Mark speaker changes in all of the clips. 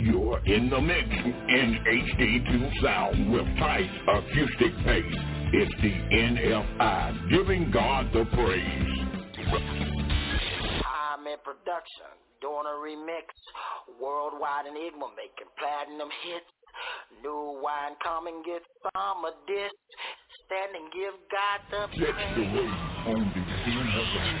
Speaker 1: You're in the mix in HD2 Sound with tight acoustic bass. It's the NFI giving God the praise.
Speaker 2: I'm in production, doing a remix, worldwide enigma, making platinum hits. New wine coming, get some of this. Stand and give God the praise.
Speaker 3: That's
Speaker 4: the way on
Speaker 5: the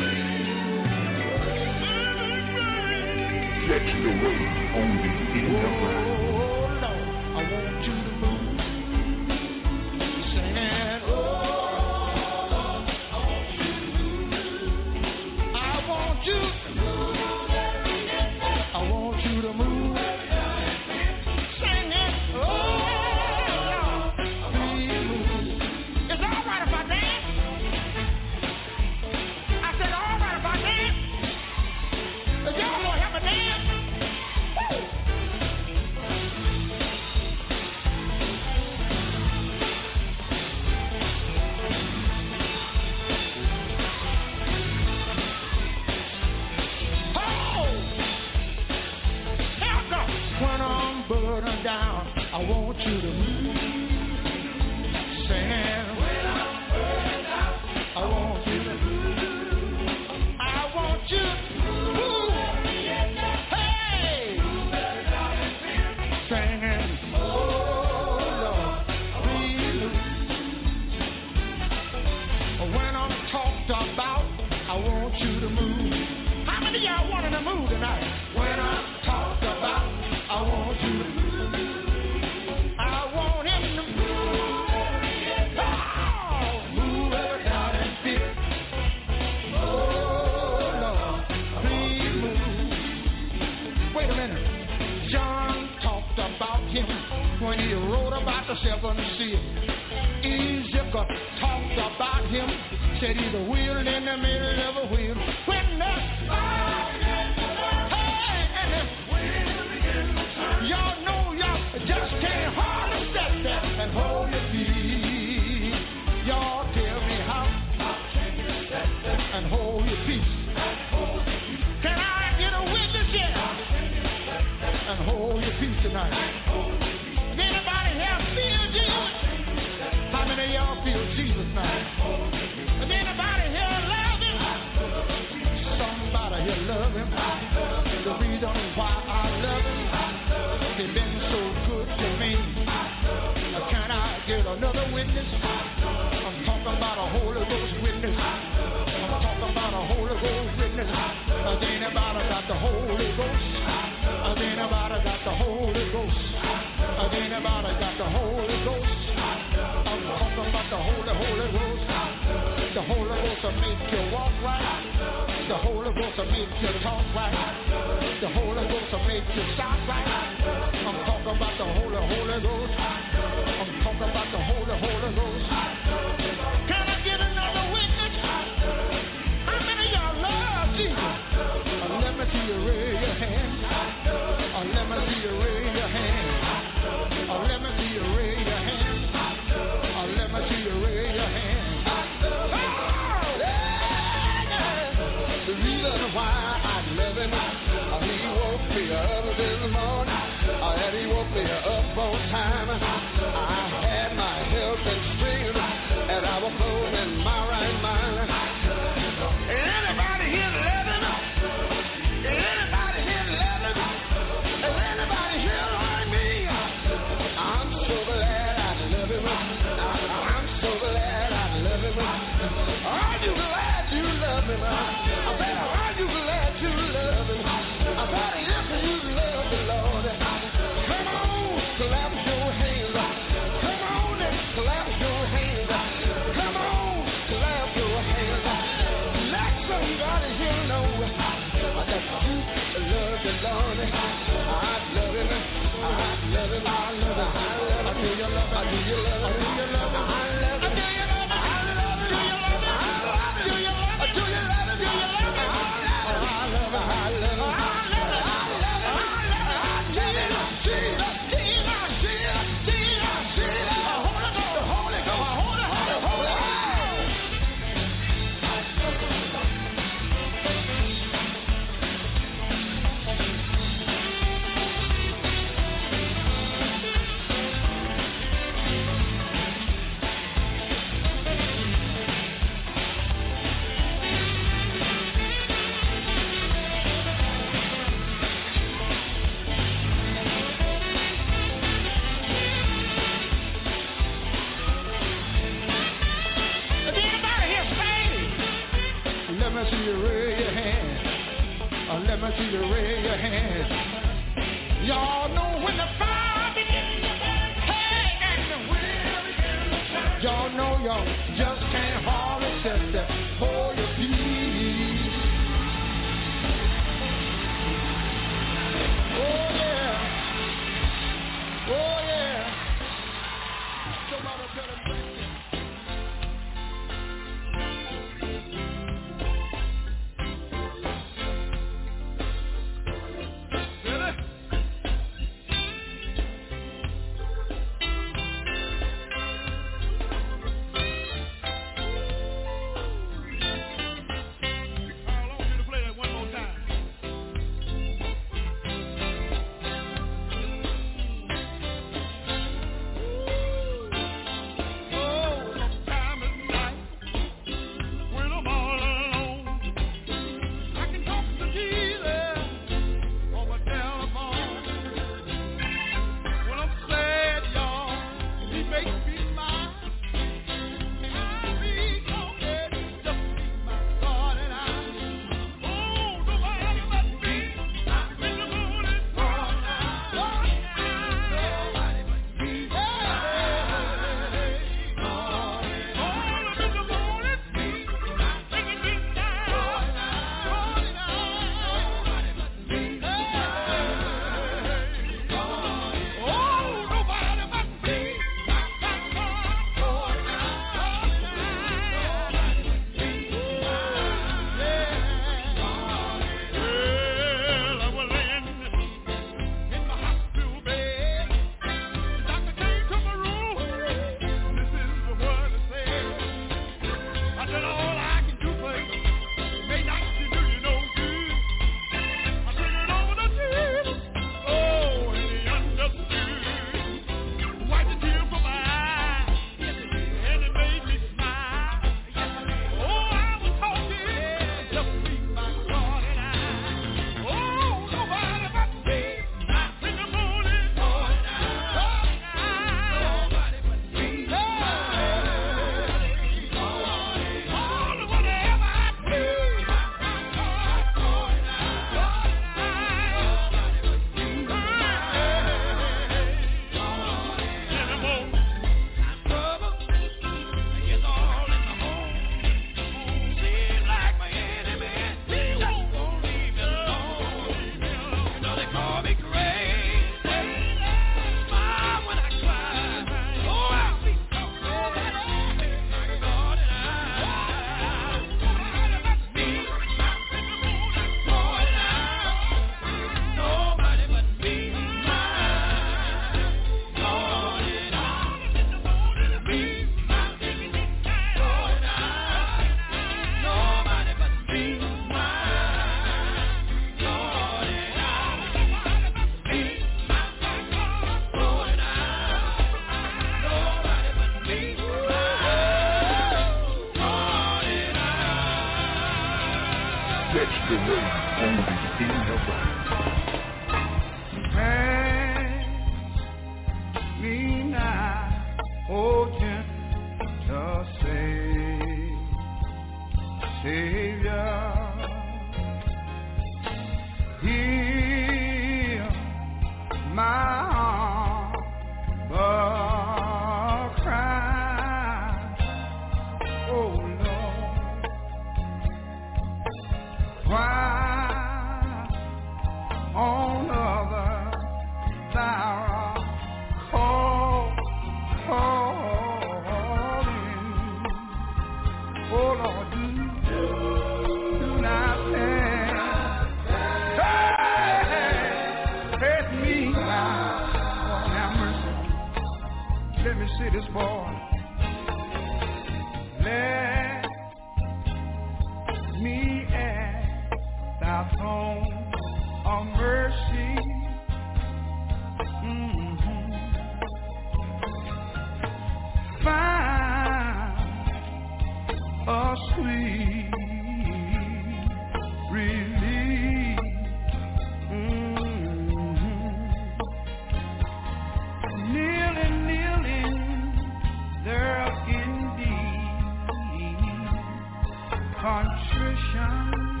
Speaker 5: contrition.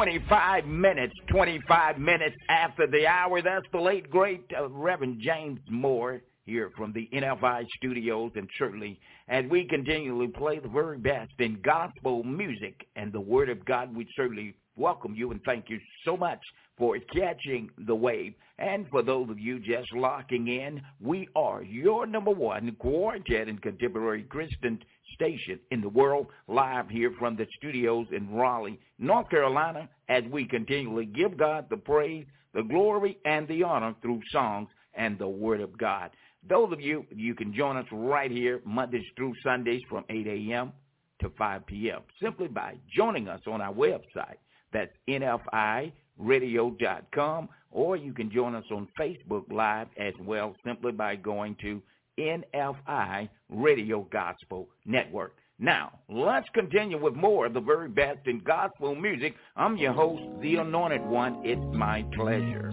Speaker 6: 25 minutes, 25 minutes after the hour. That's the late, great uh, Reverend James Moore here from the NFI studios. And certainly, as we continually play the very best in gospel music and the Word of God, we certainly welcome you and thank you so much for catching the wave. And for those of you just locking in, we are your number one quartet and contemporary Christian station in the world, live here from the studios in Raleigh, North Carolina, as we continually give God the praise, the glory, and the honor through songs and the Word of God. Those of you, you can join us right here Mondays through Sundays from 8 a.m. to 5 p.m. simply by joining us on our website. That's nfiradio.com, or you can join us on Facebook Live as well simply by going to NFI Radio Gospel Network. Now, let's continue with more of the very best in gospel music. I'm your host, The Anointed One. It's my pleasure.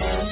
Speaker 7: Vamos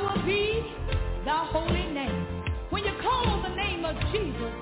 Speaker 7: Will be
Speaker 5: the
Speaker 8: holy name. When you call the name of Jesus,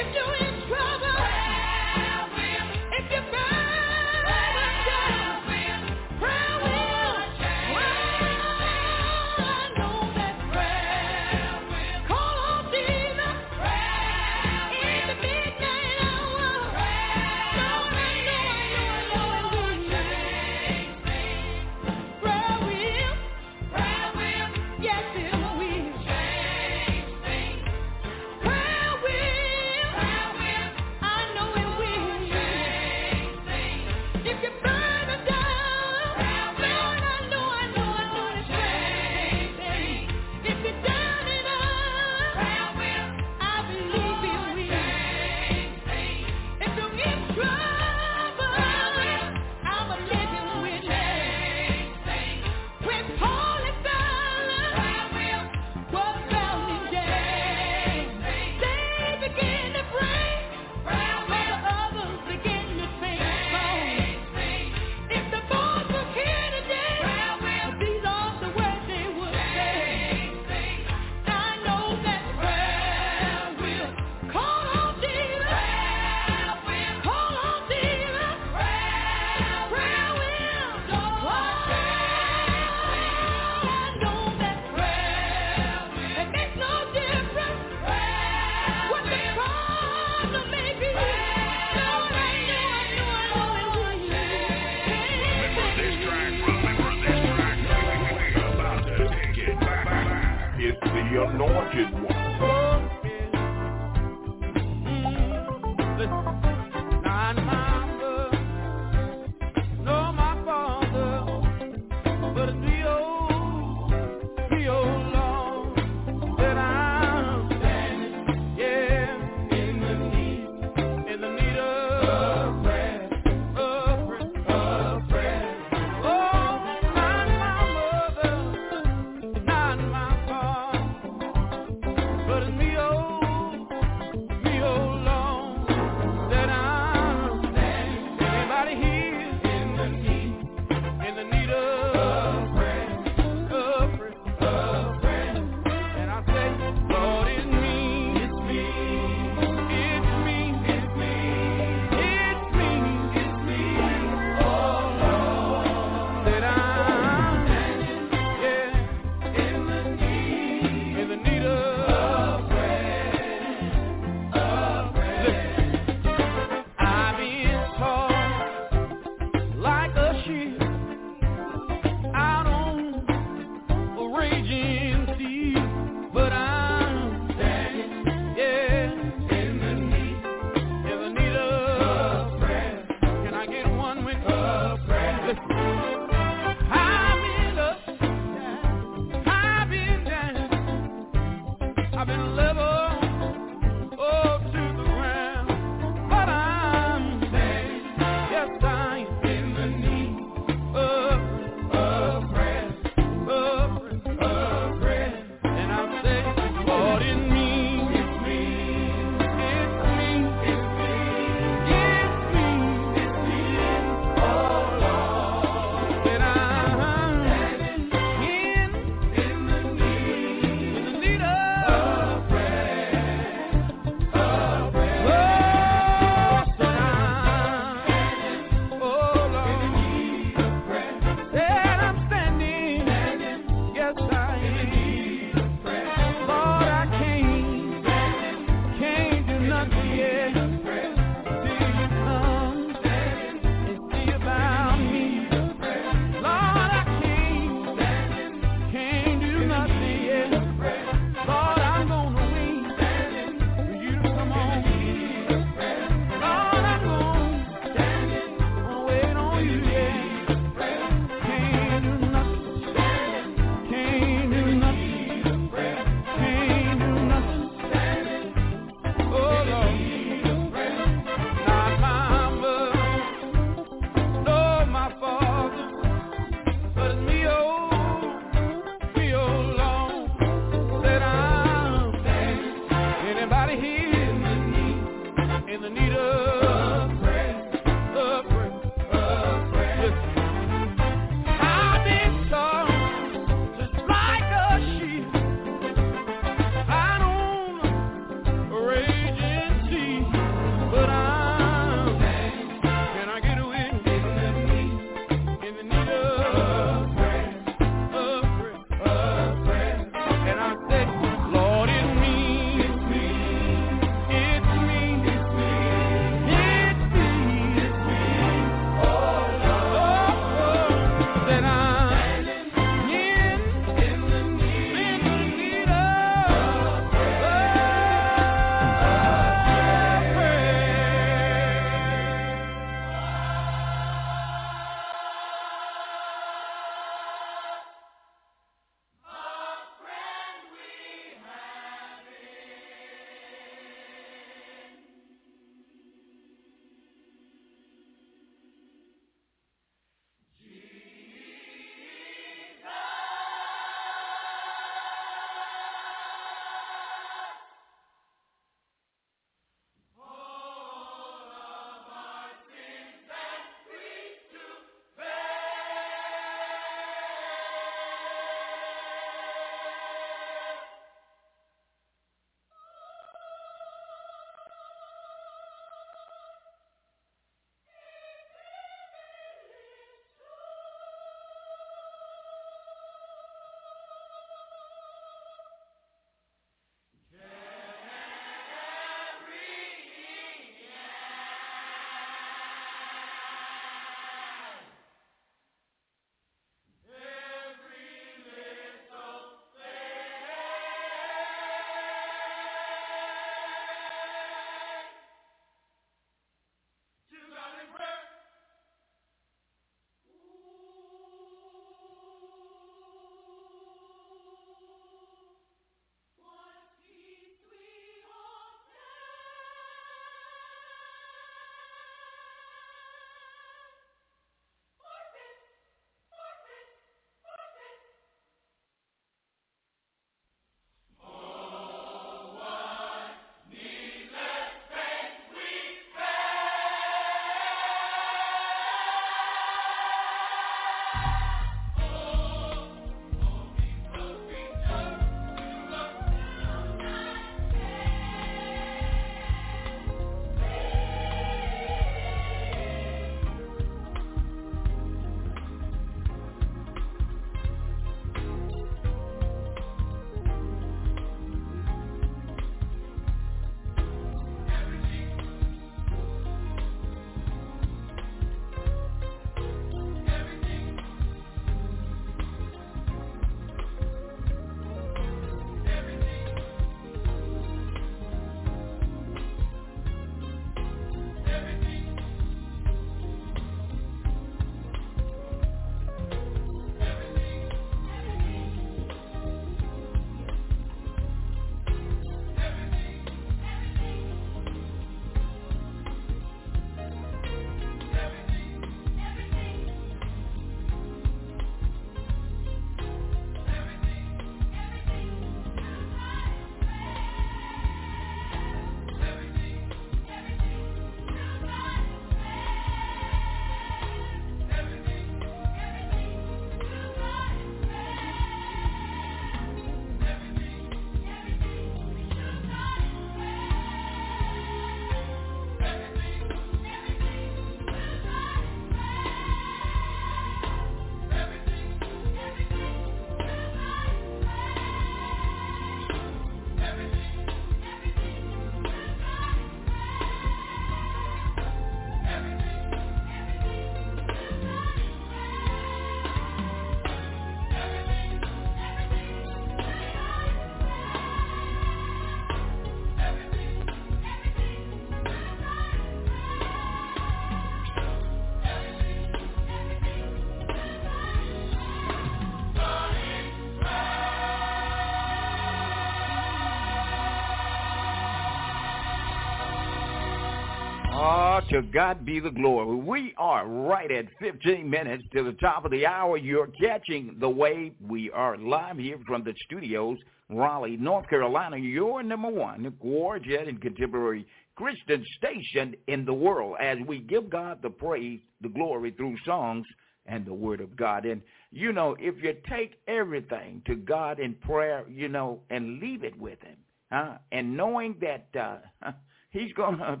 Speaker 9: To God be the glory. We are right at 15 minutes to the top of the hour. You're catching the wave. We are live here from the studios, Raleigh, North Carolina. Your number one gorgeous and contemporary Christian station in the world as we give God the praise, the glory through songs and the word of God. And, you know, if you take everything to God in prayer, you know, and leave it with him, huh? and knowing that uh, he's going to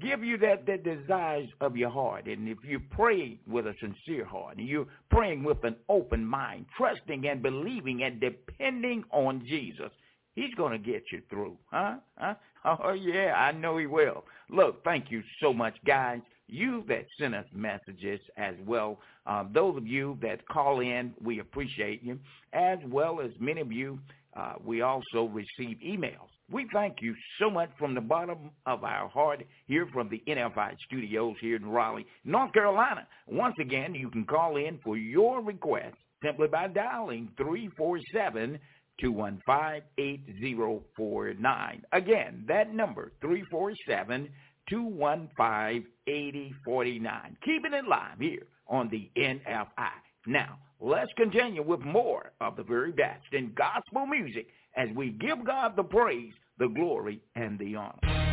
Speaker 9: give you that, that desires of your heart. And if you pray with a sincere heart, and you're praying with an open mind, trusting and believing and depending on Jesus, he's going to get you through. Huh? huh? Oh, yeah, I know he will. Look, thank you so much, guys. You that sent us messages as well. Um, those of you that call in, we appreciate you, as well as many of you, uh, we also receive emails. We thank you so much from the bottom of our heart here from the NFI studios here in Raleigh, North Carolina. Once again, you can call in for your request simply by dialing 347 215 8049. Again, that number, 347 215 8049. Keeping it live here on the NFI. Now, let's continue with more of the very best in gospel music as we give God the praise, the glory, and the honor.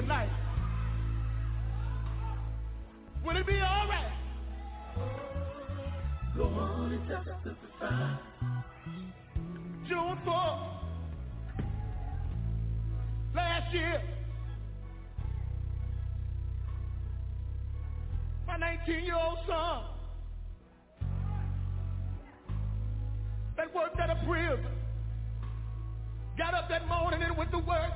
Speaker 5: tonight? Will it be alright? Go on and testify. June 4th, last year, my 19-year-old son that worked at a prison got up that morning and went to work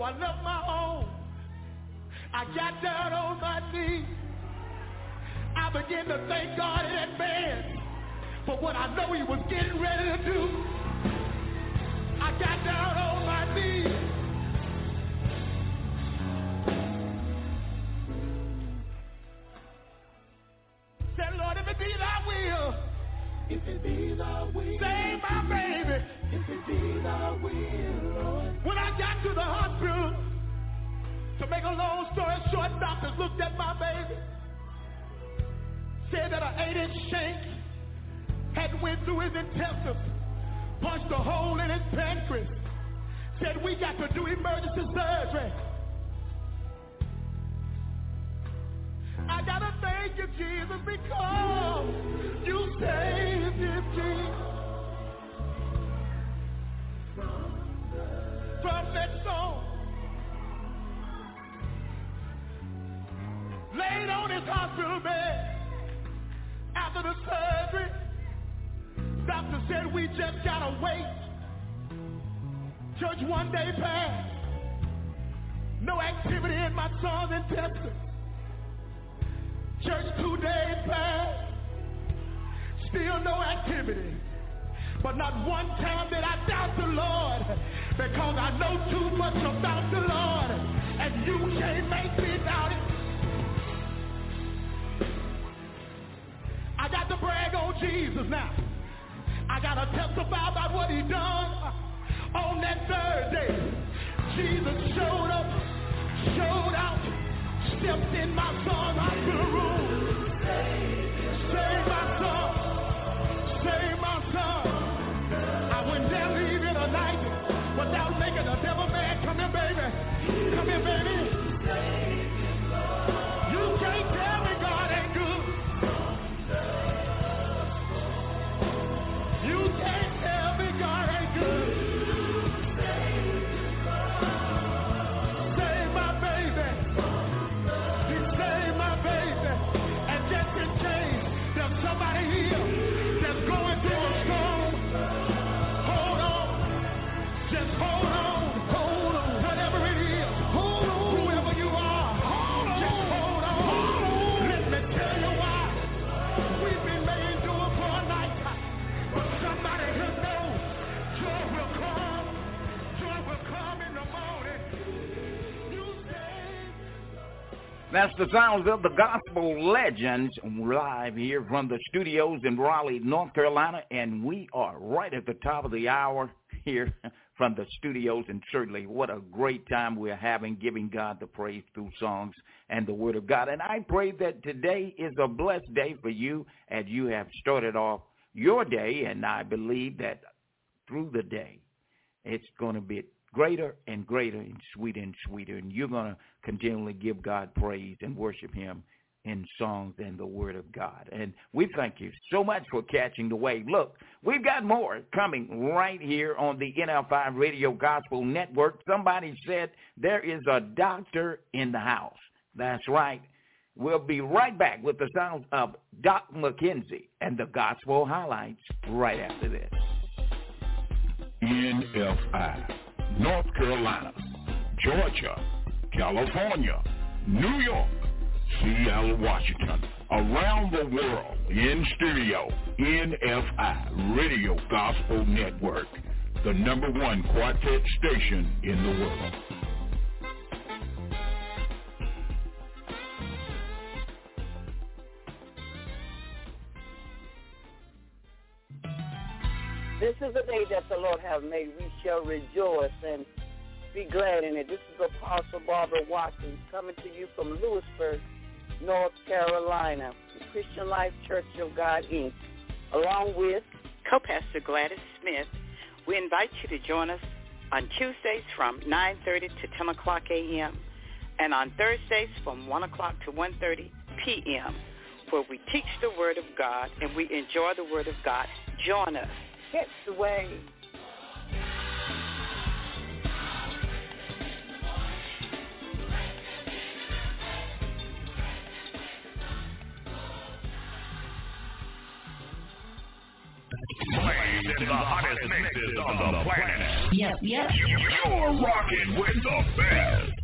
Speaker 5: But I left my home, I got down on my knees. I began to thank God in advance for what I know he was getting ready to do. I got down on my knees. Said that shank had went through his intestines, punched a hole in his pancreas, said we got to do emergency surgery. I gotta thank you, Jesus, because you saved him, Jesus. From that song. Laid on his hospital bed after the surgery. Doctor said we just gotta wait. Church one day passed. No activity in my son's intestines. Church two days passed. Still no activity. But not one time did I doubt the Lord because I know too much about the Lord and you can't make me doubt it. I got to brag on Jesus now. I got to testify about what he done on that third day. Jesus showed up, showed out, stepped in my son's hospital room. That's the
Speaker 9: sounds of the gospel legends live here from the studios in Raleigh, North Carolina, and we are right at the top of the hour here from the studios, and certainly what a great time we're having giving God the praise through songs and the Word of God. And I pray that today is a blessed day for you as you have started off your day, and I believe that through the day it's going to be greater and greater and sweeter and sweeter, and you're going to continually give God praise and worship him in songs and the word of God. And we thank you so much for catching the wave. Look, we've got more coming right here on the NFI Radio Gospel Network. Somebody said there is a doctor in the house. That's right. We'll be right back with the sounds of Doc McKenzie and the gospel highlights right after this.
Speaker 1: NFI, North Carolina, Georgia, California, New York, Seattle, Washington, around the world, in stereo, NFI, Radio Gospel Network, the number one quartet station in the world.
Speaker 10: This is a day that the Lord has made. We shall rejoice and be glad in it. This is Apostle Barbara Watkins coming to you from Louisburg, North Carolina, Christian Life Church of God, Inc., along with
Speaker 11: co-pastor Gladys Smith. We invite you to join us on Tuesdays from 9.30 to 10 o'clock a.m. and on Thursdays from 1 o'clock to 1.30 p.m. where we teach the Word of God and we enjoy the Word of God. Join us
Speaker 10: catch the wave.
Speaker 12: The hottest mixes on the planet.
Speaker 1: Yep, yep.
Speaker 12: You're rocking with the best.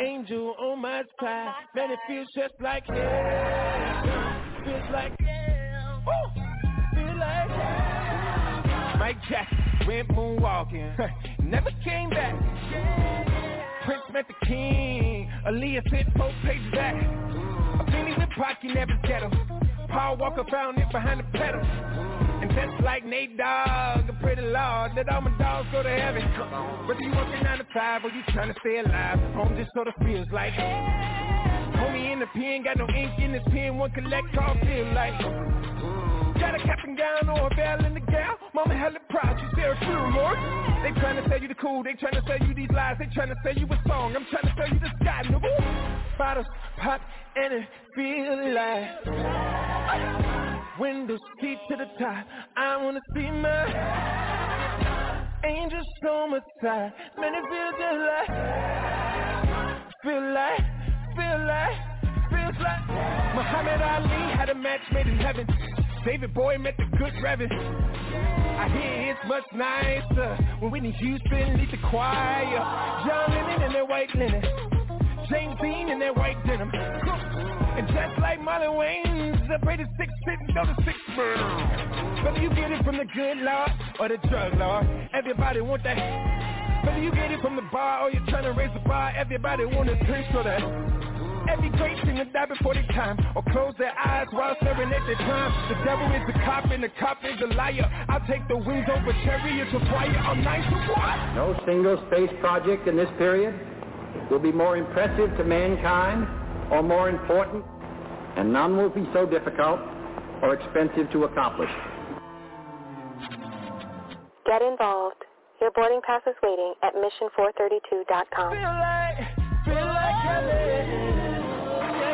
Speaker 13: Angel on my side. Man, it feels just like yeah. Feels like yeah. Ooh. Like yeah. Mike Jackson went moonwalking. Never came back. Prince met the king. Aaliyah sent four pages back. A penny with pocket never get him. Paul Walker found it behind the pedal. Just like Nate Dogg, a pretty Lord, that all my dogs go to heaven. Whether you working nine to five or you trying to stay alive, home just sort of feels like. Homie in the pen, got no ink in his pen, one collect all feel like. Got a cap and gown or a veil in the gown. Mama hella proud, she's there for remorse. They trying to sell you the cool, they trying to sell you these lies, they trying to sell you a song. I'm trying to sell you the sky, no Bottles pop and it feel like windows seat to the top. I wanna see my angels on my side. Man, it feels just like, feel like, feel like, feels like Muhammad Ali had a match made in heaven. David Bowie met the good Reverend. I hear it's much nicer when Whitney Houston leads the choir. John Lennon in their white linen. James Dean in their white denim. And just like Marlon Wayne's, the greatest six sitting go to six birds. Whether you get it from the good Lord or the drug Lord, everybody want that. Whether you get it from the bar or you're trying to raise the bar, everybody want a taste of that. Every great singer die before their time Or close their eyes while staring at their crime The devil is a cop and the cop is a liar I'll take the wings over chariots of fire I'm nice to what?
Speaker 14: No single space project in this period will be more impressive to mankind or more important, and none will be so difficult or expensive to accomplish.
Speaker 15: Get involved. Your boarding pass is waiting at mission432.com.
Speaker 13: Feel like, feel like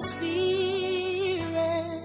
Speaker 5: your spirit.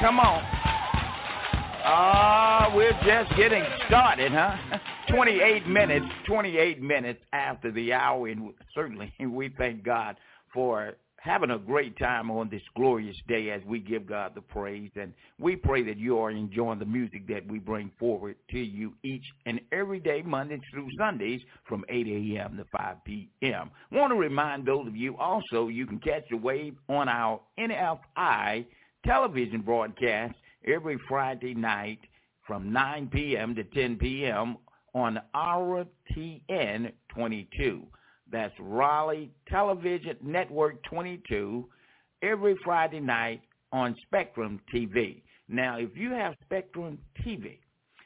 Speaker 5: Come on. Ah,
Speaker 9: we're just getting started, huh? 28 minutes, 28 minutes after the hour, and certainly we thank God for having a great time on this glorious day as we give God the praise. And we pray that you are enjoying the music that we bring forward to you each and every day, Mondays through Sundays from 8 a.m. to 5 p.m. want to remind those of you also you can catch the wave on our NFI television broadcast every Friday night from 9 p.m. to 10 p.m. on RTN 22. That's Raleigh Television Network 22 every Friday night on Spectrum TV. Now, if you have Spectrum TV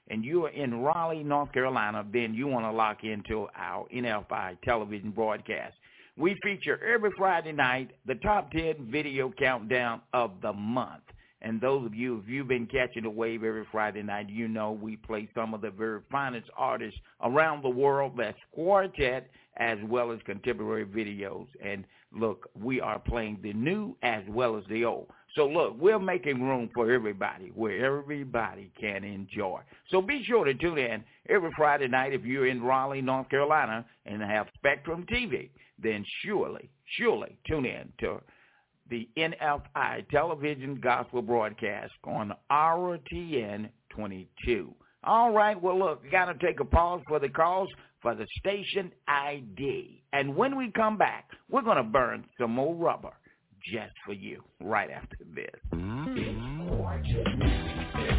Speaker 9: and you are in Raleigh, North Carolina, then you want to lock into our NFI television broadcast. We feature every Friday night the top 10 video countdown of the month. And those of you, if you've been catching the wave every Friday night, you know we play some of the very finest artists around the world. That's quartet as well as contemporary videos. And look, we are playing the new as well as the old. So look, we're making room for everybody where everybody can enjoy. So be sure to tune in every Friday night if you're in Raleigh, North Carolina and have Spectrum TV. Then surely, surely tune in to the NFI television gospel broadcast on RTN 22. All right, well, look, got to take a pause for the calls for the station ID. And when we come back, we're going to burn some more rubber just for you right after this. Mm-hmm. And
Speaker 16: you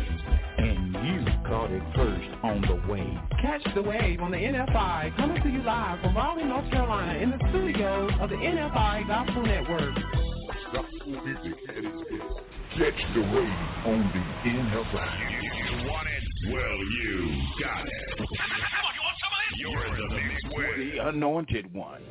Speaker 16: caught it first on the wave.
Speaker 3: Catch the wave on the NFI coming to you live from Raleigh, North Carolina in the studios of the NFI Gospel Network.
Speaker 1: Catch the wave on the NFI.
Speaker 17: You, you want it? Well, you got it. You're in the mix with
Speaker 9: the anointed one.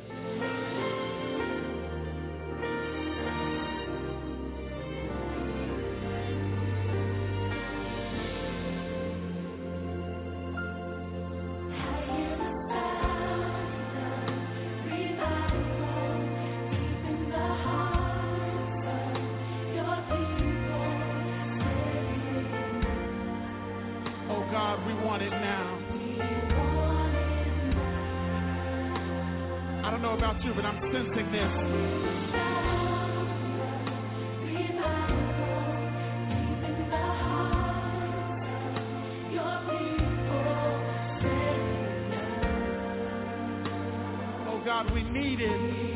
Speaker 5: Sensing this. Oh God, we need it.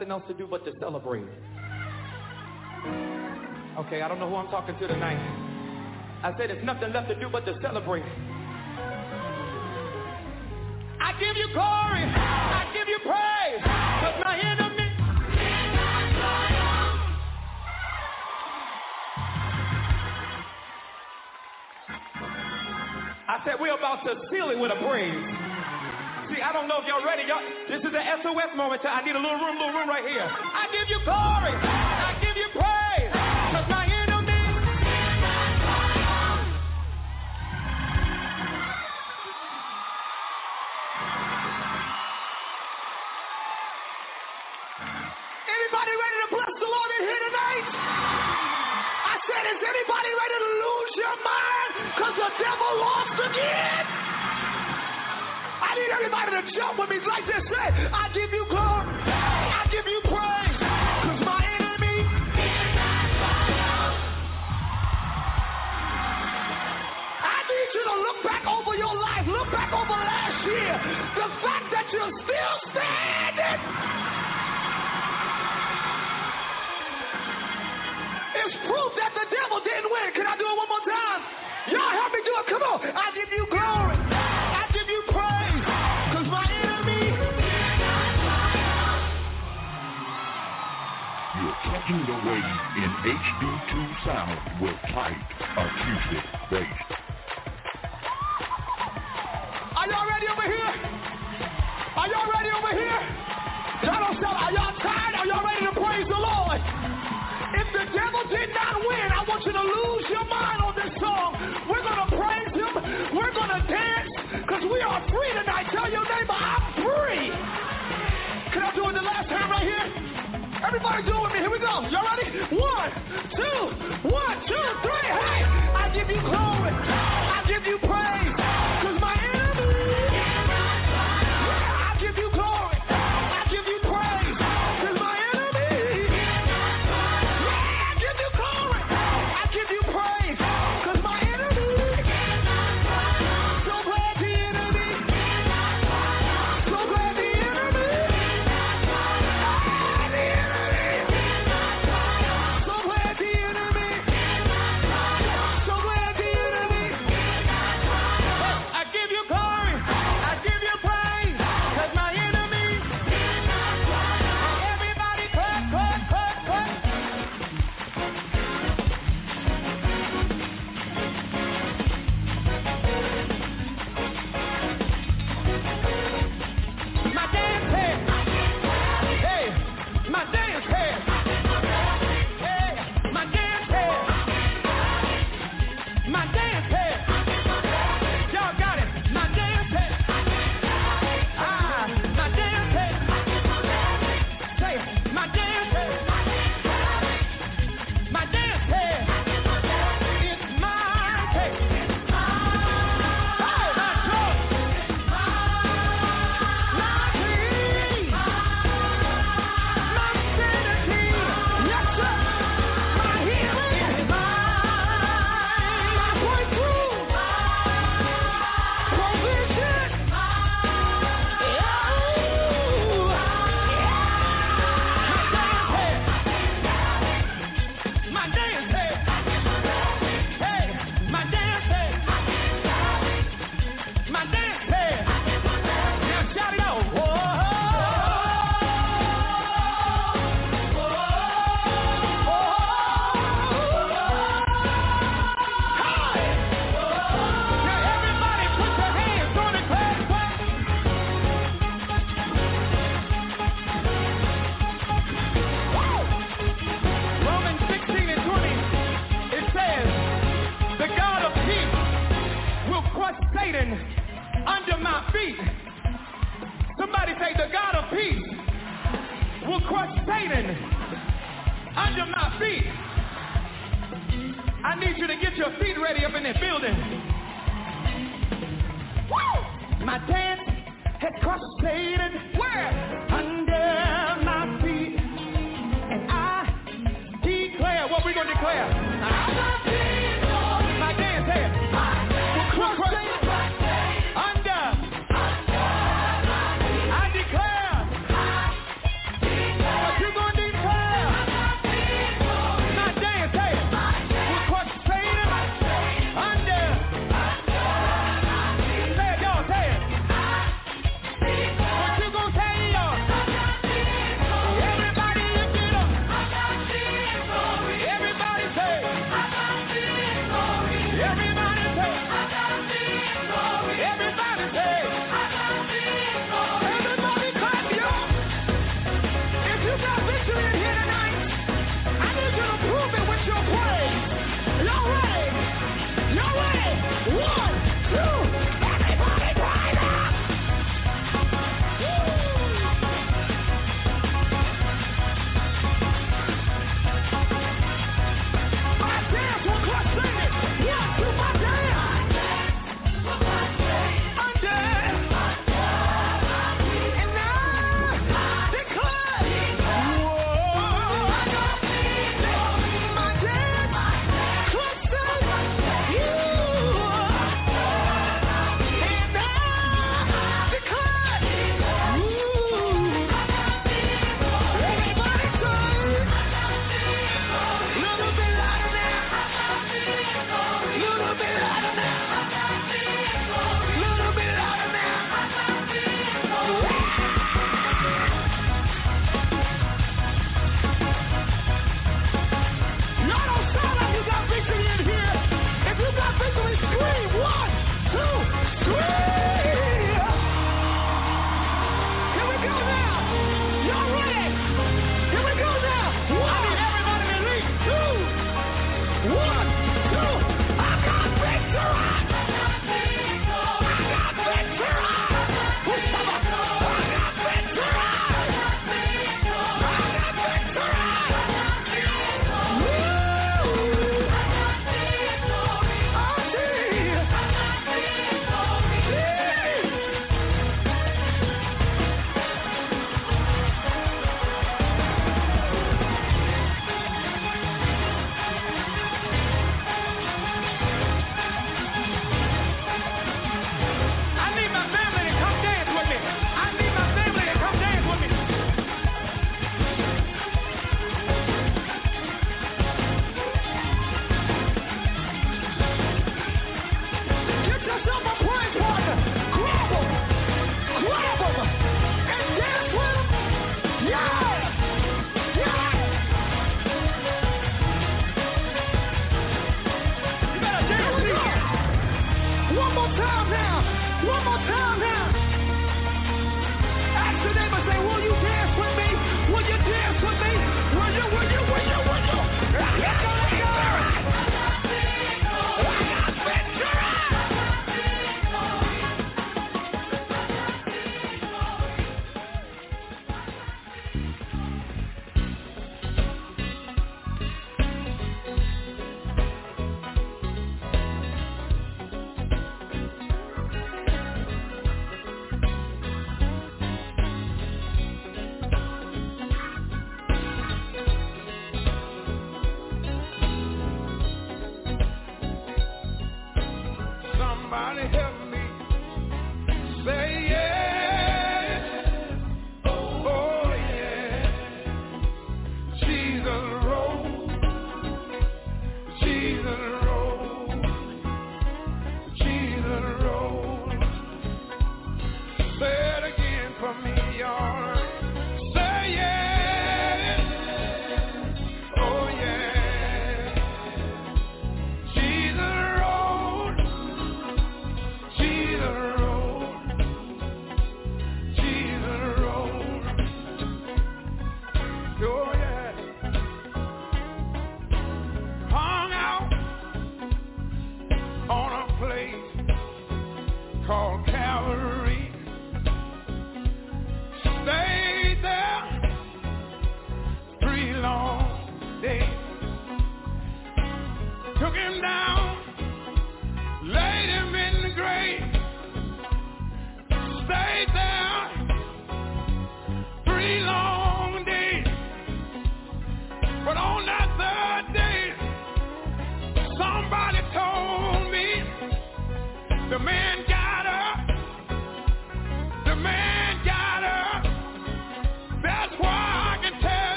Speaker 5: nothing else to do but to celebrate. Okay, I don't know who I'm talking to tonight. I said there's nothing left to do but to celebrate. I give you glory. I give you praise. My enemy I said we're about to seal it with a praise. I don't know if y'all ready. Y'all, this is the SOS moment. I need a little room, little room right here. I give you glory. I give you praise. Cause my enemy is my triumph. Anybody ready to bless the Lord in here tonight? I said, is anybody ready to lose your mind? Cause the devil lost again need everybody to jump with me like this. Say, I give you glory. I give you praise. Cause my enemy is not follow. I need you to look back over your life. Look back over last year. The fact that you're still standing. is proof that the devil didn't win. Can I do it one more time? Y'all help me do it. Come on. I give you glory.
Speaker 1: Tuned away in HD2 sound with tight acoustic bass.
Speaker 5: Are y'all ready over here? Are y'all ready over here? Y'all don't sound, are y'all tired? Are y'all ready to praise the Lord? If the devil did not win, I want you to lose your mind on this song. We're going to praise him. We're going to dance because we are free tonight. Tell your neighbor, I'm free. Can I do it the last time right here? Everybody do it with me. Here we go. Y'all ready? One, two, one, two, three. Hey, I give you glory. I give you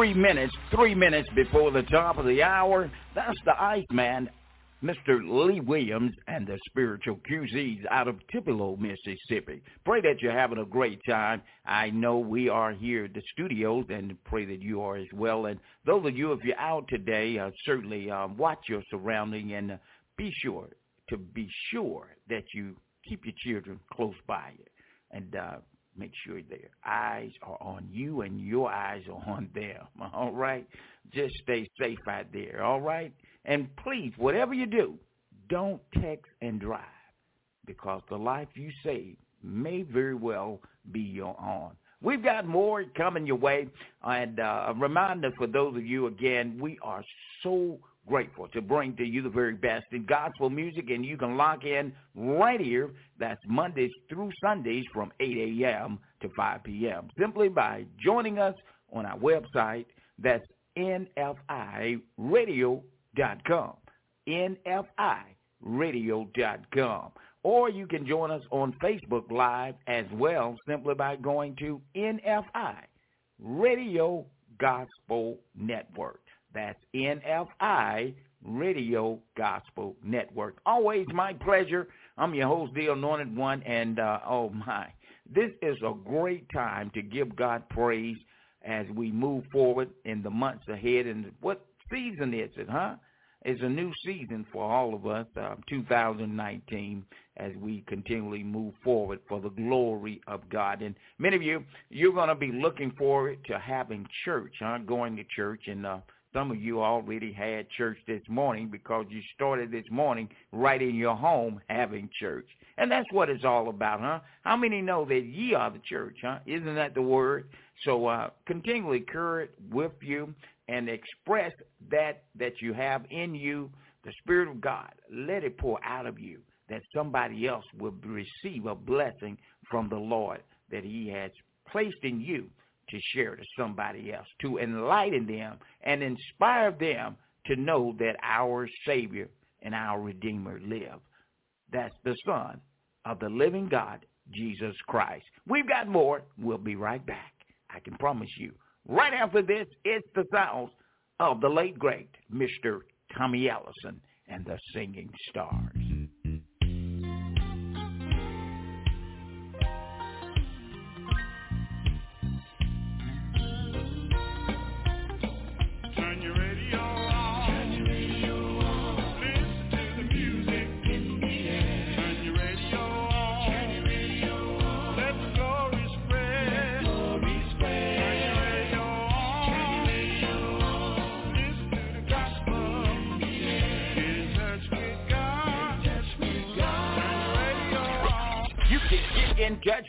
Speaker 9: Three minutes, three minutes before the top of the hour. That's the Iceman, Mr. Lee Williams, and the Spiritual QC's out of Tupelo, Mississippi. Pray that you're having a great time. I know we are here at the studios, and pray that you are as well. And those of you, if you're out today, uh, certainly um, watch your surrounding and uh, be sure to be sure that you keep your children close by you. And uh, make sure their eyes are on you and your eyes are on them. All right? Just stay safe out there. All right? And please, whatever you do, don't text and drive because the life you save may very well be your own. We've got more coming your way. And uh, a reminder for those of you, again, we are so grateful to bring to you the very best in gospel music, and you can lock in right here. That's Mondays through Sundays from 8 a.m. to 5 p.m. Simply by joining us on our website. That's nfiradio.com. nfiradio.com. Or you can join us on Facebook Live as well, simply by going to NFI Radio Gospel Network. That's NFI Radio Gospel Network. Always my pleasure. I'm your host, the Anointed One, and uh, oh my, this is a great time to give God praise as we move forward in the months ahead. And what season is it, huh? It's a new season for all of us, uh, 2019, as we continually move forward for the glory of God. And many of you, you're going to be looking forward to having church, huh? Going to church and uh, Some of you already had church this morning because you started this morning right in your home having church. And that's what it's all about, huh? How many know that ye are the church, huh? Isn't that the word? So uh, continually carry it with you and express that that you have in you, the Spirit of God. Let it pour out of you that somebody else will receive a blessing from the Lord that he has placed in you to share to somebody else, to enlighten them and inspire them to know that our Savior and our Redeemer live. That's the Son of the living God, Jesus Christ. We've got more. We'll be right back. I can promise you. Right after this, it's the sounds of the late, great Mr. Tommy Ellison and the Singing Stars.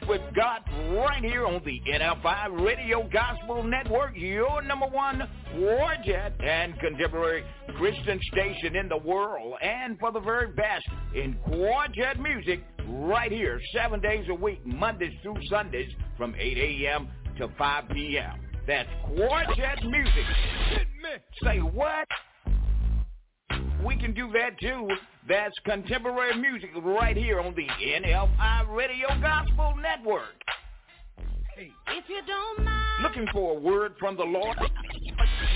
Speaker 9: With God right here on the NFI Radio Gospel Network, your number one quartet and contemporary Christian station in the world. And for the very best in quartet music, right here, seven days a week, Mondays through Sundays from 8 a.m. to 5 p.m. That's quartet music. Say what? We can do that too. That's contemporary music right here on the NFI Radio Gospel Network.
Speaker 8: If you don't mind.
Speaker 9: Looking for a word from the Lord?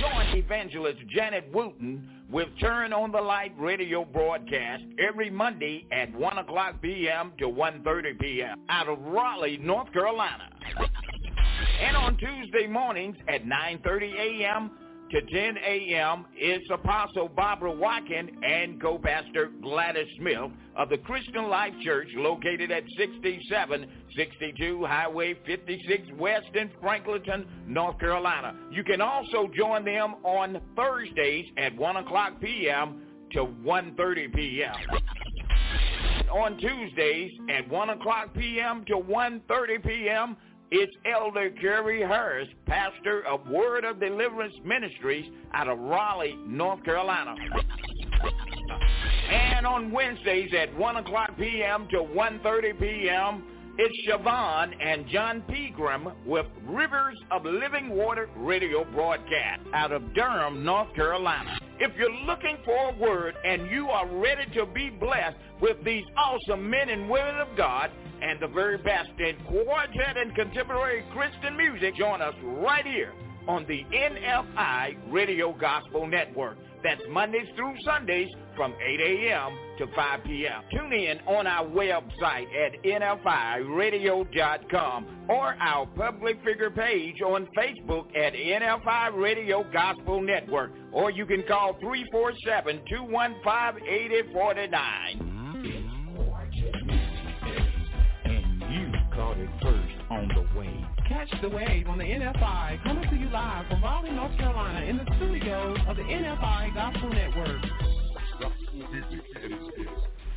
Speaker 9: Join evangelist Janet Wooten with Turn on the Light radio broadcast every Monday at 1 o'clock p.m. to 1.30 p.m. out of Raleigh, North Carolina. And on Tuesday mornings at 9.30 a.m to 10 a.m. is Apostle Barbara Watkin and co-pastor Gladys Smith of the Christian Life Church located at 6762 Highway 56 West in Franklinton, North Carolina. You can also join them on Thursdays at 1 o'clock p.m. to 1.30 p.m. On Tuesdays at 1 o'clock p.m. to 1.30 p.m., it's Elder Kerry Hurst, pastor of Word of Deliverance Ministries out of Raleigh, North Carolina. And on Wednesdays at 1 o'clock p.m. to 1.30 p.m., it's Siobhan and John Pegram with Rivers of Living Water radio broadcast out of Durham, North Carolina. If you're looking for a word and you are ready to be blessed with these awesome men and women of God, and the very best in quartet and contemporary Christian music, join us right here on the NFI Radio Gospel Network. That's Mondays through Sundays from 8 a.m. to 5 p.m. Tune in on our website at nfiradio.com or our public figure page on Facebook at NFI Radio Gospel Network. Or you can call 347-215-8049.
Speaker 16: caught it first on the wave.
Speaker 3: Catch the wave on the NFI coming to you live from Raleigh, North Carolina in the studios of the NFI Gospel Network.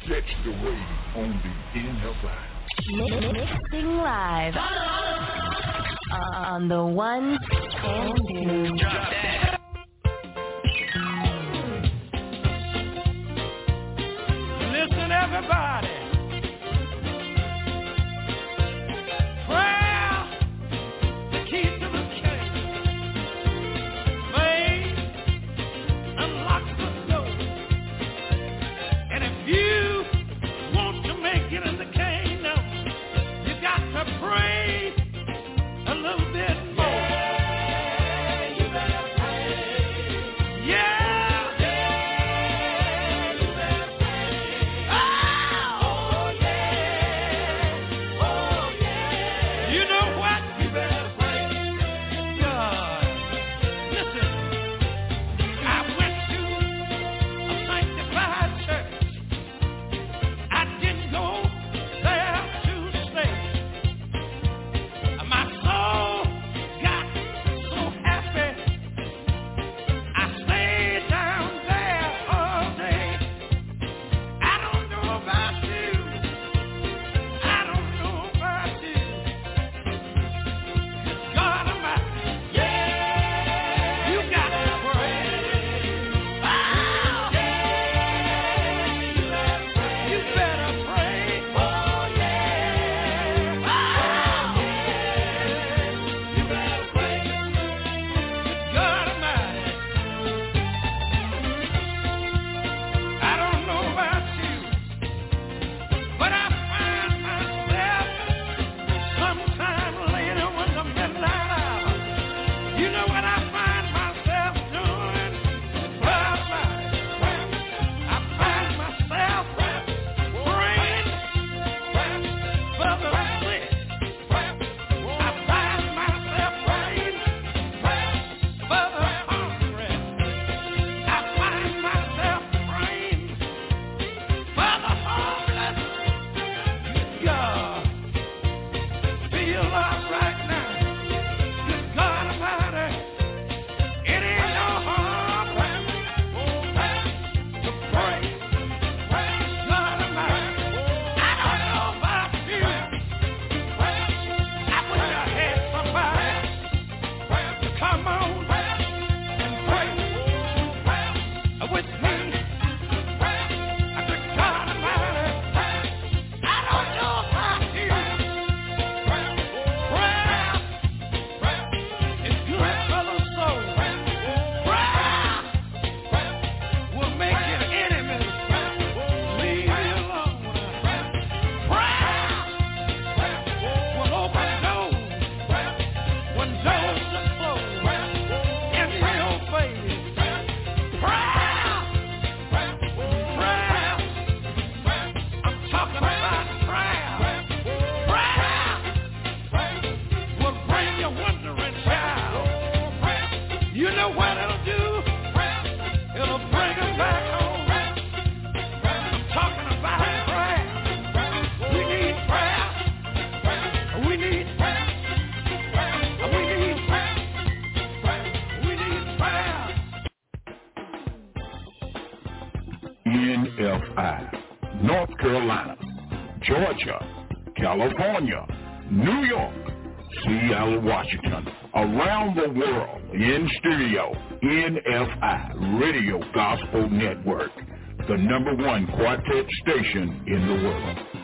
Speaker 1: Catch the wave on the NFI.
Speaker 15: Mixing live on the ones and twos.
Speaker 7: Listen, everybody.
Speaker 13: Gospel Network, the number one quartet station in the world.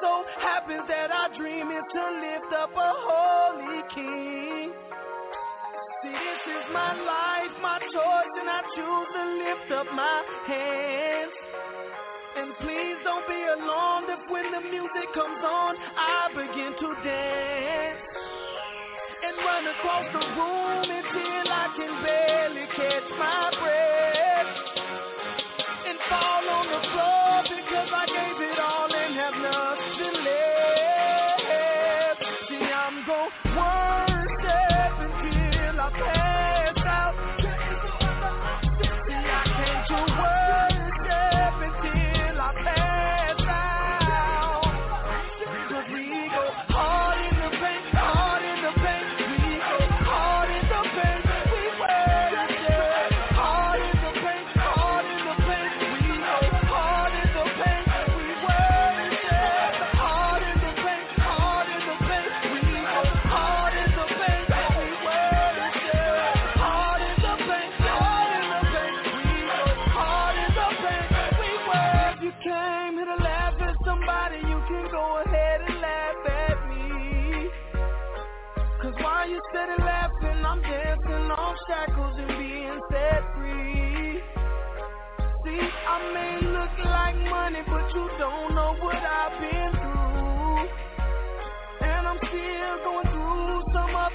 Speaker 13: so happens that our dream is to lift up a holy king. See, this is my life, my choice, and I choose to lift up my hands. And please don't be alarmed if when the music comes on, I begin to dance. And run across the room until I can barely catch my breath.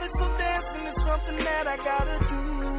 Speaker 13: It's dancing
Speaker 18: something that I gotta do.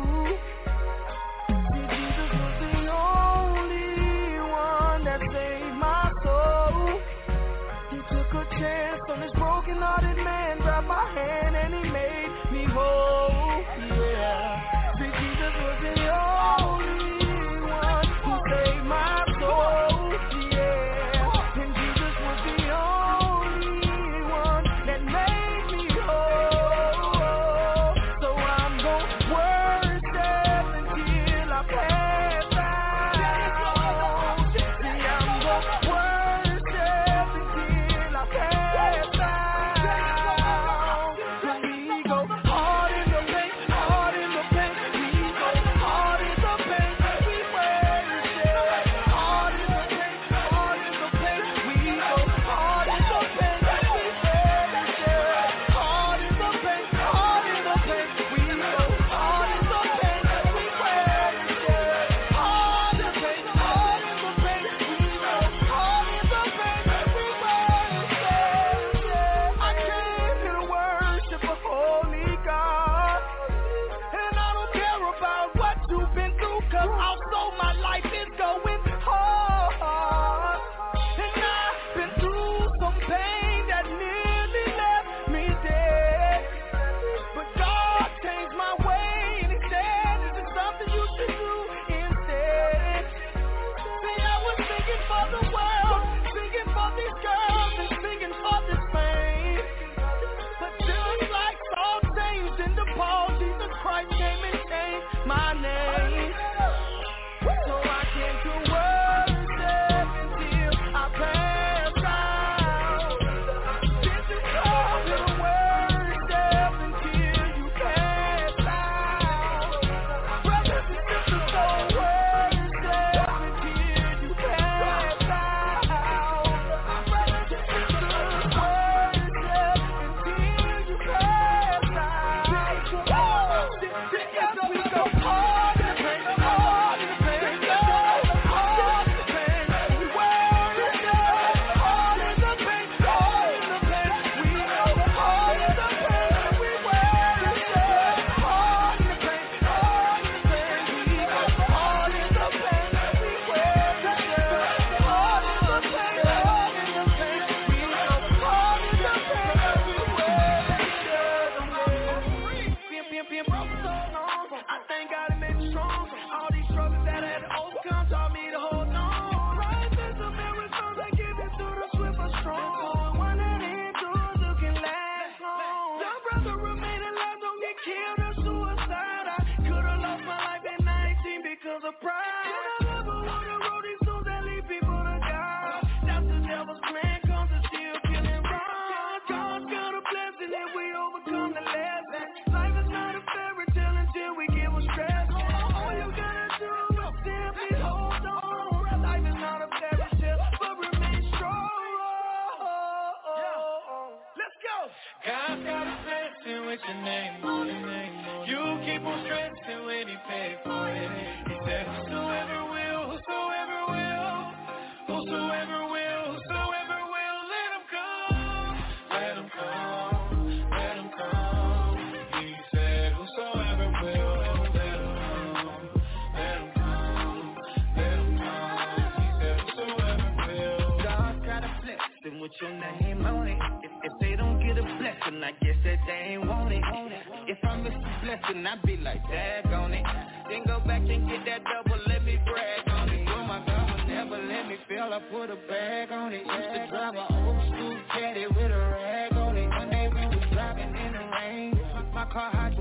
Speaker 18: back and get that double, let me brag on it. Oh my God, never let me fail. I put a bag on it. Used to drive a old school caddy with a rag on it. One day we was driving in the rain. My car hot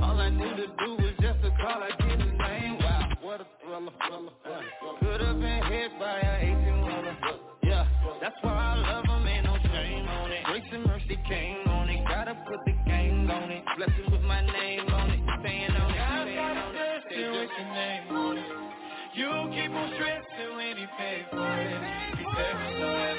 Speaker 18: All I knew to do was just to call, I did the name. Wow, what a thriller, thriller, thriller. Could've been hit by an 18 wheeler Yeah, that's why I love him, ain't no shame on it. Grace and mercy came on it. Gotta put the gang on it. Blessing name on it.
Speaker 13: You keep on stressing when he paid for it. He said,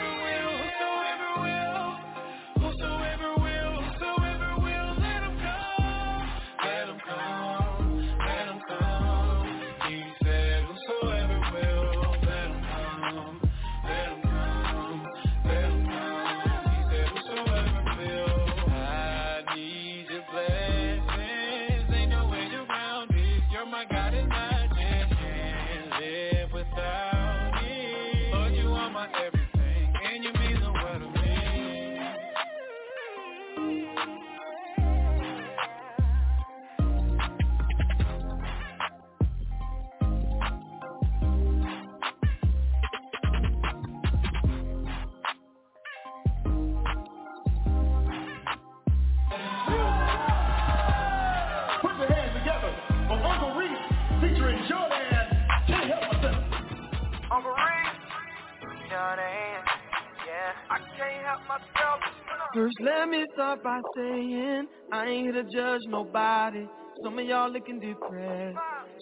Speaker 18: First, let me start by saying I ain't here to judge nobody. Some of y'all looking depressed,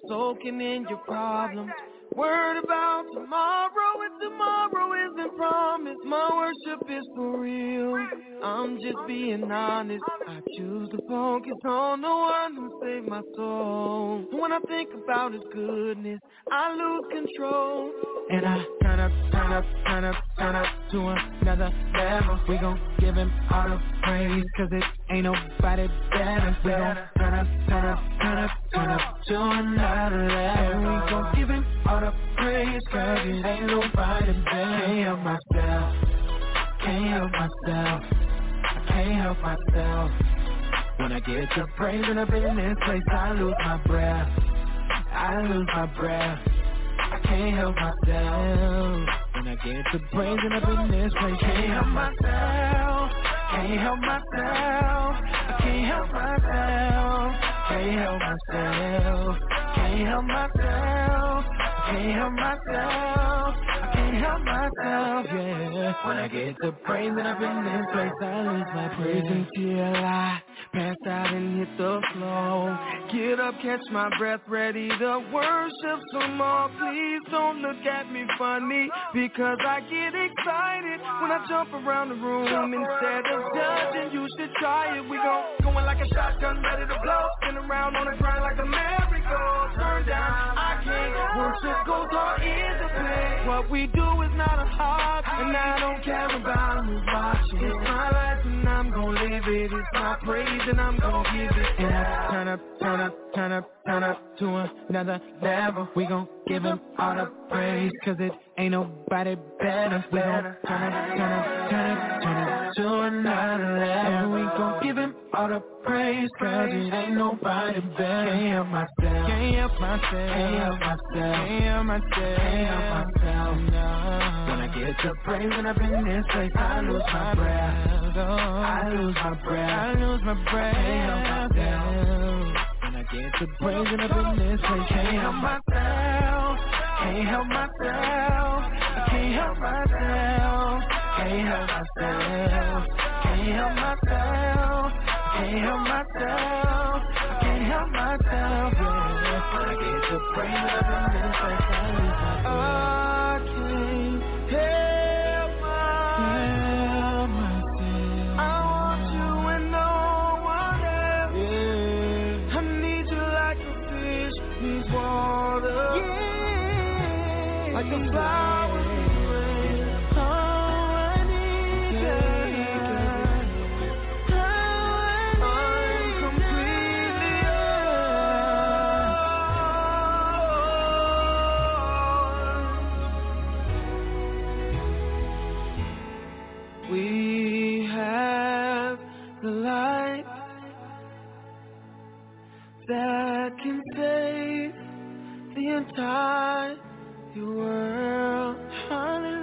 Speaker 18: soaking in your problems. Worried about tomorrow and tomorrow isn't promised. My worship is for real. I'm just being honest. I choose to focus on the one who saved my soul. When I think about his goodness, I lose control. And I turn up, turn up, turn up, turn up to another level. We gon' give him all the praise, cause it ain't nobody better. We gon' turn up, turn up, turn up, turn up to another level. We gon' give him all the praise, cause it ain't nobody better. Can't help myself, can't help myself, I can't help myself. When I get to praising up in this place, I lose my breath, I lose my breath. I can't help myself When I get to praising up in this place Can't help myself Can't help myself. I can't help myself. Can't help myself. Can't help myself. Can't help myself help myself, yeah. When I get to praising up in this place. I lose my praise until I pass out and hit the floor. Get up, catch my breath, ready to worship some more. Please don't look at me funny Because I get excited when I jump around the room. Instead of judging, you should try it. We gon' going like a shotgun, ready to blow. Spin around on the grind like a merry-go Turn down, I can't Worship goes on in the pain What we do is not a hobby And I don't care about who's watching. It's my life and I'm gon' live it. It's my praise and I'm gon' give it. And I turn up, turn up, turn up, turn up to another level. We gon' give him all the praise Cause it ain't nobody better. We gon' turn up, turn up, turn up, turn up to another level. We gon' give him all the praise Cause it ain't nobody better Can't help myself, can't help myself Can't help myself, can't help myself Can't help myself, no When I get to praising up in this place I lose my breath I lose my breath I lose my breath Can't help myself When I get to praising up in this place Can't help myself Can't help myself can't help myself Can't help myself Can't help myself Can't help myself I can't help myself, yeah. I get to praising up in this I lose my breath I can't help myself. I want you and no one else. I need you like a fish needs water. Like a flower that can save the entire world. Hallelujah,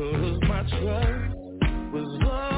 Speaker 12: because my trust was all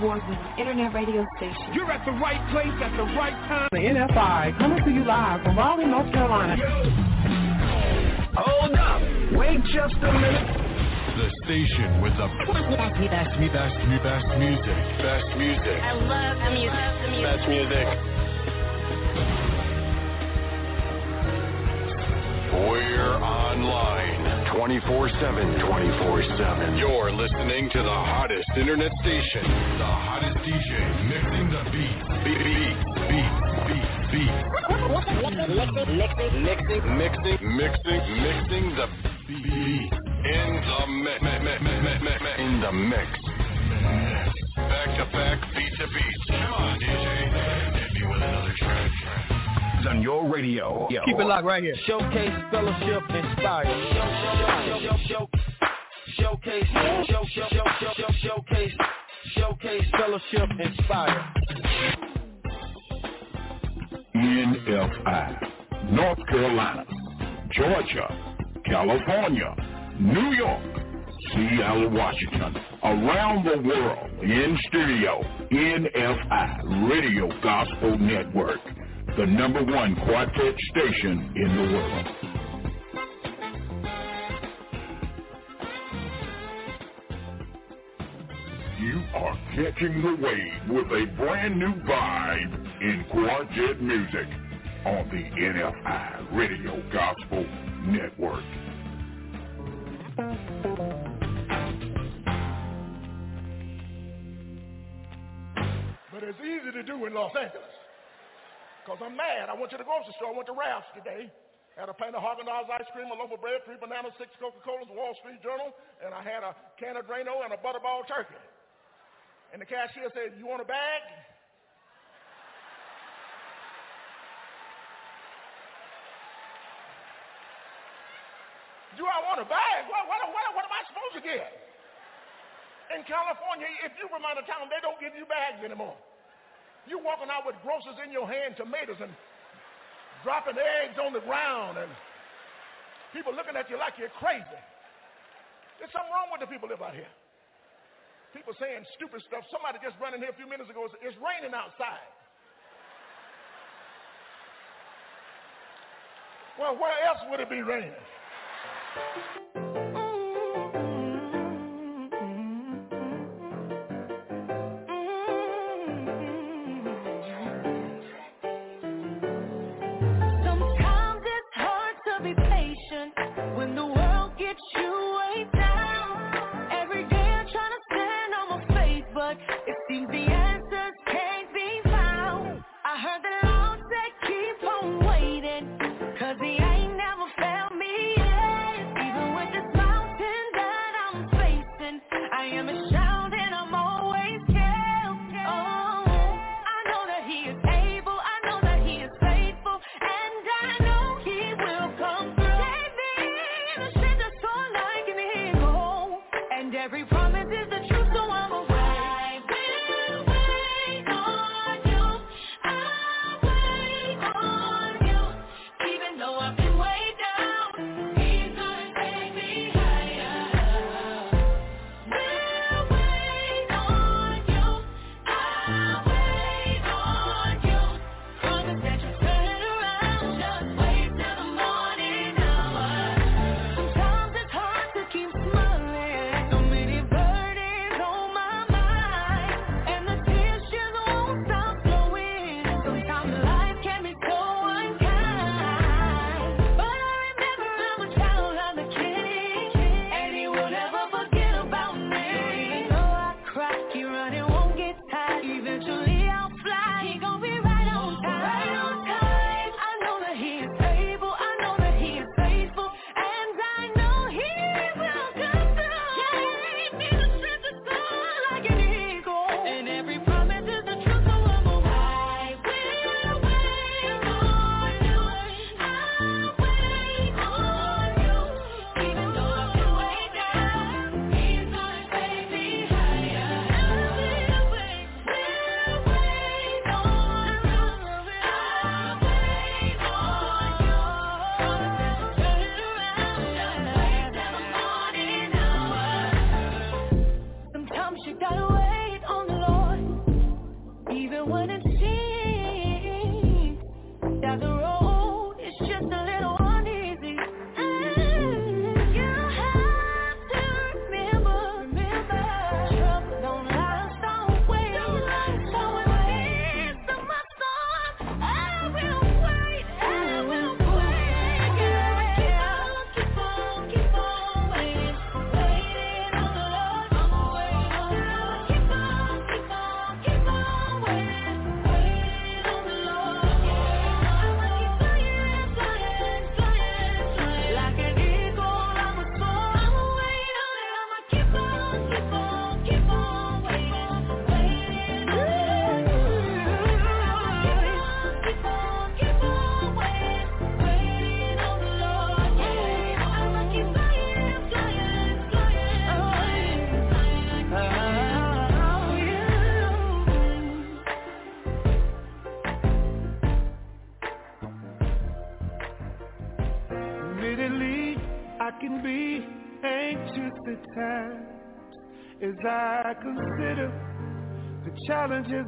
Speaker 19: Award-winning Internet radio station.
Speaker 5: You're at the right place at the right time.
Speaker 20: The NFI coming to you live from Raleigh, North Carolina.
Speaker 21: Hold up. Wait just a minute.
Speaker 17: The station with the best, best, best, best music. Best music.
Speaker 15: I love the music. The music.
Speaker 17: Best music. We're online 24-7. 24-7. You're listening to the hottest internet station. The hottest DJ mixing the beat. Beat, beat, beat, beat, beat. Mixing, mixing, mixing, mixing, mixing the beat. In the mix, in the mix. Back to back, beat to beat. On your radio.
Speaker 3: Keep it locked right here. Showcase, fellowship, inspire. Show, show, show, show, showcase, show, show, show, show, show, showcase, showcase, fellowship, inspire.
Speaker 1: NFI, North Carolina, Georgia, California, New York, Seattle, Washington, around the world, in studio, NFI, Radio Gospel Network, the number one quartet station in the world. You are catching the wave with a brand new vibe in quartet music on the NFI Radio Gospel Network.
Speaker 6: But it's easy to do in Los Angeles. Because I'm mad. I went to the grocery store. I went to Ralph's today. Had a pint of Haagen-Dazs ice cream, a loaf of bread, three bananas, six Coca-Colas, Wall Street Journal, and I had a can of Drano and a butterball turkey. And the cashier said, you want a bag? Do I want a bag? What, what, what, what am I supposed to get? In California, if you're from out of town, they don't give you bags anymore. You walking out with groceries in your hand, tomatoes, and dropping eggs on the ground, and people looking at you like you're crazy. There's something wrong with the people live out here. People saying stupid stuff. Somebody just ran in here a few minutes ago. It's raining outside. Well, where else would it be raining?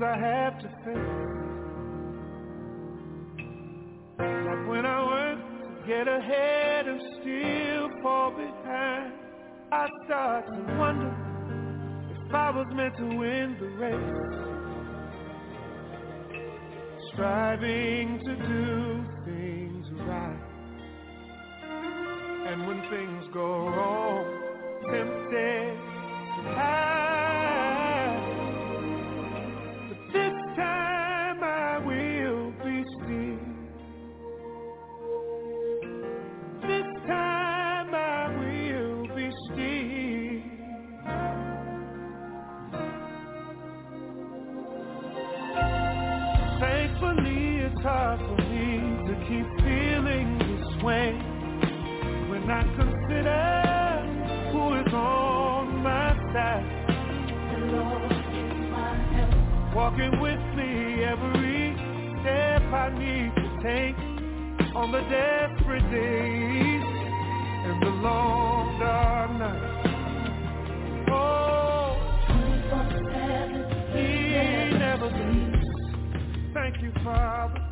Speaker 8: I
Speaker 22: have to
Speaker 23: face. Like when I work to get ahead and still fall behind, I start to wonder if I was meant to win the race. Striving to do things right. And when things go wrong, tempted to. hard for me to keep feeling this way when I consider who is on my side. The Lord is my help, Walking with me every step I need to take on the desperate days and the long dark nights. Oh, he never leaves. Thank you, Father.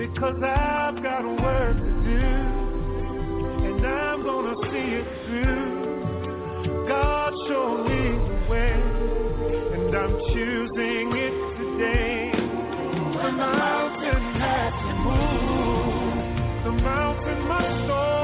Speaker 23: because I've got work to do, and I'm gonna see it through. God showed me the way, and I'm choosing it today. The mountain has to move, the mountain must fall.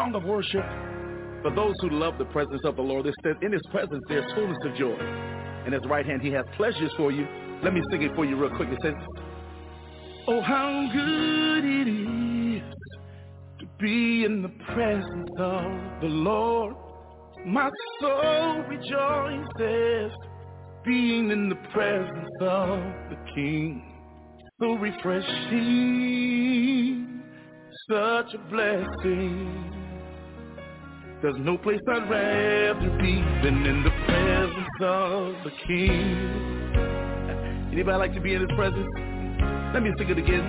Speaker 23: Song of worship for those who love the presence of the Lord. It says, in his presence there's fullness of joy. In his right hand he has pleasures for you. Let me sing it for you real quick. It says, Oh, how good it is to be in the presence of the Lord. My soul rejoices being in the presence of the King. So refreshing, such a blessing. There's no place I'd rather be than in the presence of the King. Anybody like to be in His presence? Let me sing it again.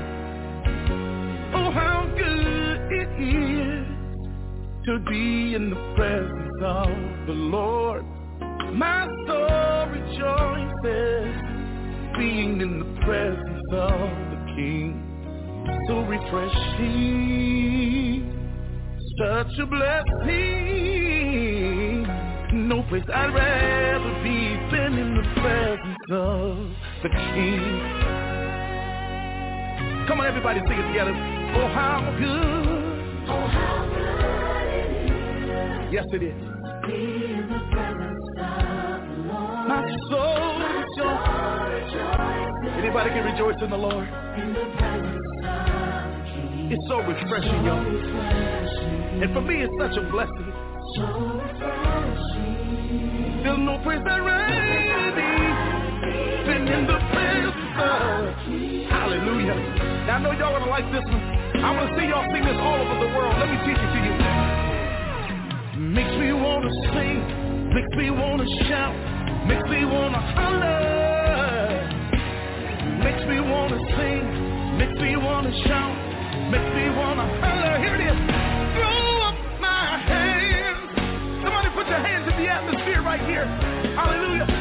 Speaker 23: Oh, how good it is to be in the presence of the Lord. My soul rejoices being in the presence of the King. So refreshing, such a blessing. No place I'd rather be than in the presence of the King. Come on, everybody, sing it together. Oh, how good. Oh, how good it is. Yes, it is. Be in the presence of the Lord. My soul rejoices. Anybody can rejoice in the Lord. In the presence. It's so refreshing, y'all. And for me, it's such a blessing. So. There's no place I'd rather than in the presence of uh, Hallelujah. Now I know y'all gonna like this one. I wanna see y'all sing this all over the world. Let me teach it to you. Makes me wanna sing, makes me wanna shout, makes me wanna holler. Makes me wanna sing, makes me wanna shout, Hallelujah.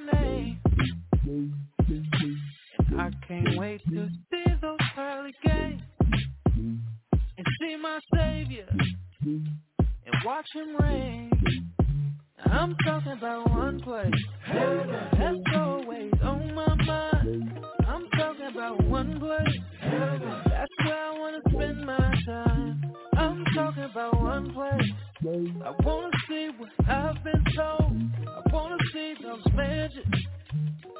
Speaker 23: name. And
Speaker 18: I can't wait to see those pearly gates and see my Savior and watch him reign. I'm talking about one place. That's always on my mind. I'm talking about one place. That's where I wanna spend my time. I'm talking about one place. I wanna see what I've been told. I wanna see those mansions.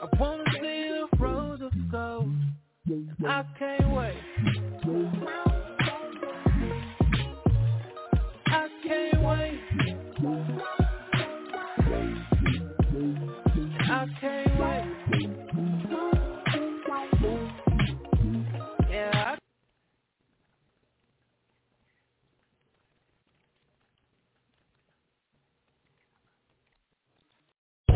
Speaker 18: I wanna see the roads of gold. I can't wait. I can't wait. I can't